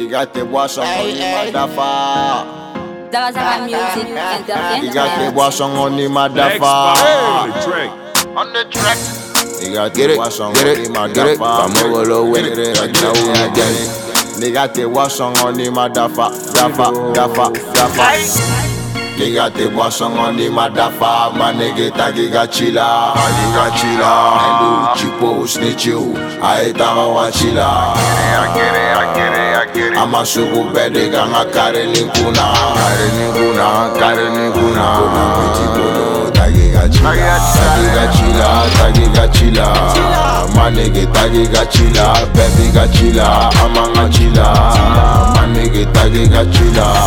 You got the wash on hey, hey. motherfucker. Zaga music entertainment. You got the wash on on the motherfucker. On the track. You got the wash on on the motherfucker. Get it, vamos lo with it, la una gang. They got the wash on on the motherfucker, gaffa, gaffa, gaffa. Giga te boisson on the madafa My nigga ta giga chila Giga chila uh-huh. Hello, chipo snitchu, I ta wa chila Get it, I get it ama sugu bɛɛ de kan ka kare ni kunna kare ni kunna kare ni kunna ko t'i bolo tagi ka ci la tagi ka ci la tagi ka ci la ma nege tagi ka ci la bɛɛ bi ka ci la tagi ka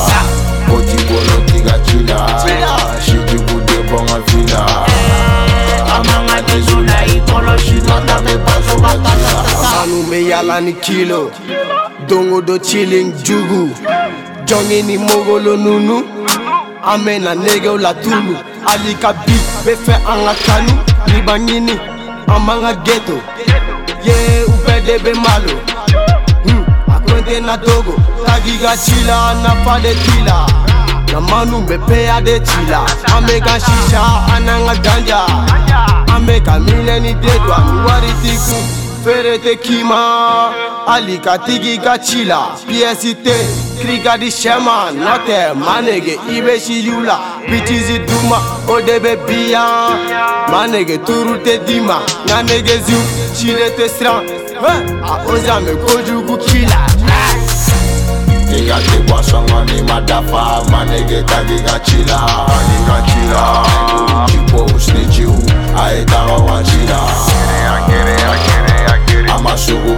bɛ yala ni kilo dongo do cilen jugu jɔnge ni mogolo nunu an bɛ na negew la tunu hali ka bi bɛ fɛ an ka kanu riba ɲini an b'an ka geto ye u bɛɛ de bɛ malo hmm. a kɔnte na togo tagi ka ci la a nafa de t'i la na manu bɛ peya de ci la an bɛ ka sisa an n'an ka ganja an bɛ ka miliyɔni de don ani wari t'i kun. feere tɛ k'i ma hali ka tigi ka ci la piyɛsi tɛ kiri ka di sɛ ma nɔ tɛ ma nege i bɛ siliw la bitizi d'u ma o de bɛ biyan ma nege turu tɛ di ma nka negeziw sire tɛ siran eh, a o zanmɛ kojugu k'i la i ka tɛ bɔ sɔngɔ ni ma dafa ma nege ka di ka ci la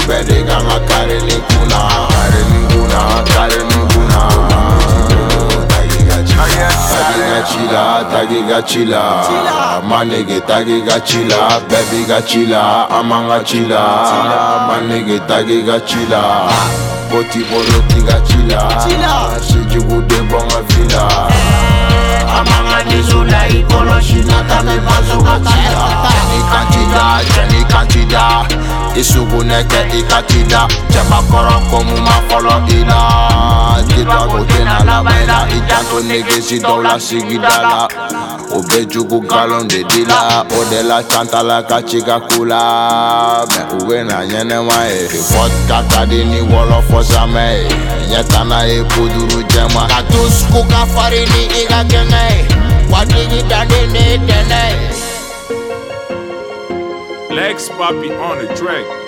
pede gama kare ninguna Kare ninguna, kare ninguna Tagiga chila, tagiga chila My nigga tagiga chila Baby ga chila, amanga chila My nigga tagiga chila Boti bolo tiga chila Sijugu de bonga vila Amanga nizula ikolo shina Tame bazo ga chila Jenny kantida, Jenny kantida i sugunɛ kɛ i ka cida cɛbakɔrɔ ko mun ma fɔlɔ i la jidago tɛna laban i la i e janto negesi dɔw la sigida la o bɛ jugu galon de di la o de la cantala ka ci ka ku la mɛ u bɛna ɲɛnɛma ye fɔ ka ka di ni wɔlɔfɔ samɛ ye ɲɛta n'a ye koduru jɛma ka to sugu ka farini i ka kɛnɛ ye watigi dande ne ye tɛnɛ ye Lex Poppy on the track.